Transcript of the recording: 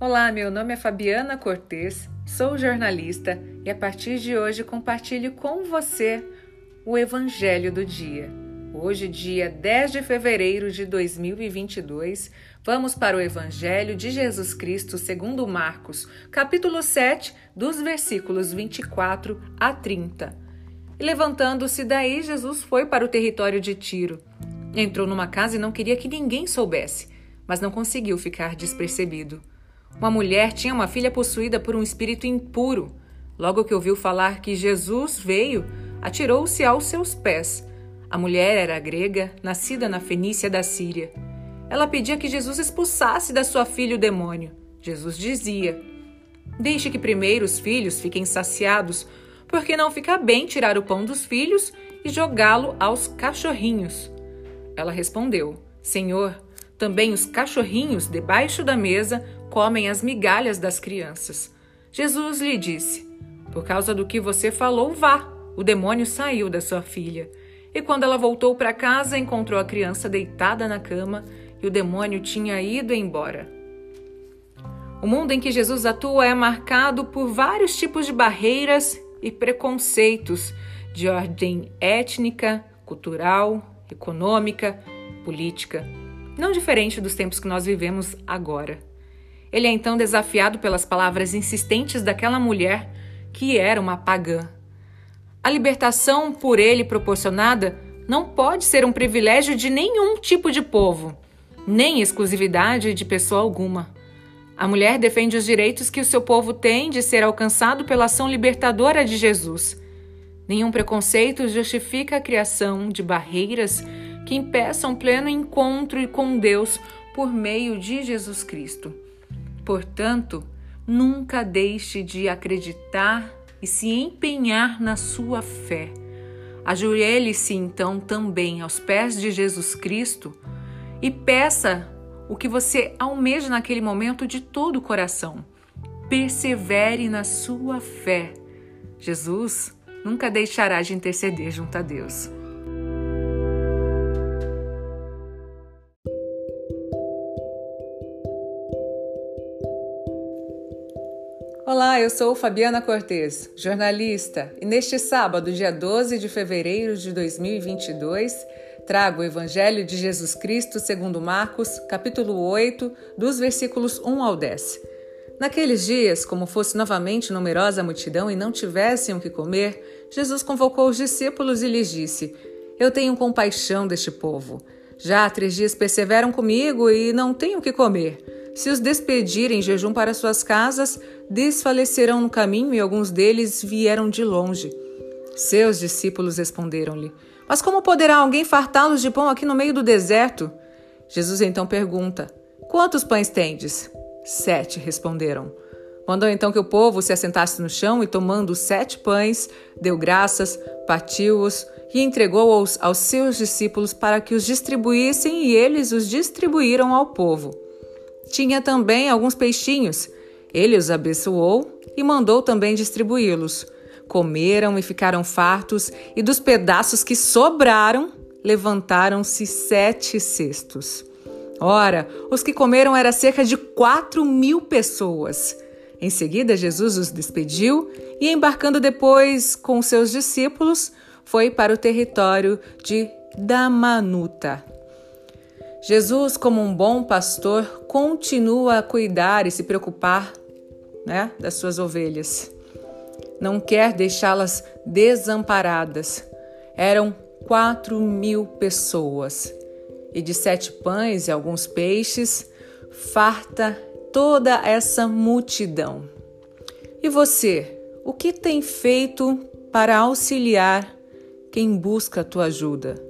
Olá, meu nome é Fabiana Cortes, sou jornalista e a partir de hoje compartilho com você o Evangelho do Dia. Hoje, dia 10 de fevereiro de 2022, vamos para o Evangelho de Jesus Cristo segundo Marcos, capítulo 7, dos versículos 24 a 30. E levantando-se daí, Jesus foi para o território de Tiro. Entrou numa casa e não queria que ninguém soubesse, mas não conseguiu ficar despercebido. Uma mulher tinha uma filha possuída por um espírito impuro. Logo que ouviu falar que Jesus veio, atirou-se aos seus pés. A mulher era grega, nascida na Fenícia da Síria. Ela pedia que Jesus expulsasse da sua filha o demônio. Jesus dizia: Deixe que primeiro os filhos fiquem saciados, porque não fica bem tirar o pão dos filhos e jogá-lo aos cachorrinhos. Ela respondeu: Senhor, também os cachorrinhos debaixo da mesa comem as migalhas das crianças. Jesus lhe disse: Por causa do que você falou, vá. O demônio saiu da sua filha. E quando ela voltou para casa, encontrou a criança deitada na cama e o demônio tinha ido embora. O mundo em que Jesus atua é marcado por vários tipos de barreiras e preconceitos de ordem étnica, cultural, econômica, política, não diferente dos tempos que nós vivemos agora. Ele é então desafiado pelas palavras insistentes daquela mulher que era uma pagã. A libertação por ele proporcionada não pode ser um privilégio de nenhum tipo de povo, nem exclusividade de pessoa alguma. A mulher defende os direitos que o seu povo tem de ser alcançado pela ação libertadora de Jesus. Nenhum preconceito justifica a criação de barreiras que impeçam pleno encontro com Deus por meio de Jesus Cristo. Portanto, nunca deixe de acreditar e se empenhar na sua fé. Ajoelhe-se então também aos pés de Jesus Cristo e peça o que você almeja naquele momento de todo o coração. Persevere na sua fé. Jesus nunca deixará de interceder junto a Deus. Olá, eu sou Fabiana Cortes, jornalista, e neste sábado, dia 12 de fevereiro de 2022, trago o Evangelho de Jesus Cristo segundo Marcos, capítulo 8, dos versículos 1 ao 10. Naqueles dias, como fosse novamente numerosa a multidão e não tivessem o que comer, Jesus convocou os discípulos e lhes disse: Eu tenho compaixão deste povo. Já há três dias perseveram comigo e não tenho o que comer. Se os despedirem em jejum para suas casas, desfalecerão no caminho e alguns deles vieram de longe. Seus discípulos responderam-lhe: Mas como poderá alguém fartá-los de pão aqui no meio do deserto? Jesus então pergunta: Quantos pães tendes? Sete, responderam. Mandou então que o povo se assentasse no chão e, tomando sete pães, deu graças, partiu-os e entregou-os aos seus discípulos para que os distribuíssem, e eles os distribuíram ao povo. Tinha também alguns peixinhos. Ele os abençoou e mandou também distribuí-los. Comeram e ficaram fartos, e dos pedaços que sobraram, levantaram-se sete cestos. Ora, os que comeram era cerca de quatro mil pessoas. Em seguida, Jesus os despediu e, embarcando depois com seus discípulos, foi para o território de Damanuta. Jesus, como um bom pastor, continua a cuidar e se preocupar né, das suas ovelhas. Não quer deixá-las desamparadas. Eram quatro mil pessoas e de sete pães e alguns peixes, farta toda essa multidão. E você, o que tem feito para auxiliar quem busca a tua ajuda?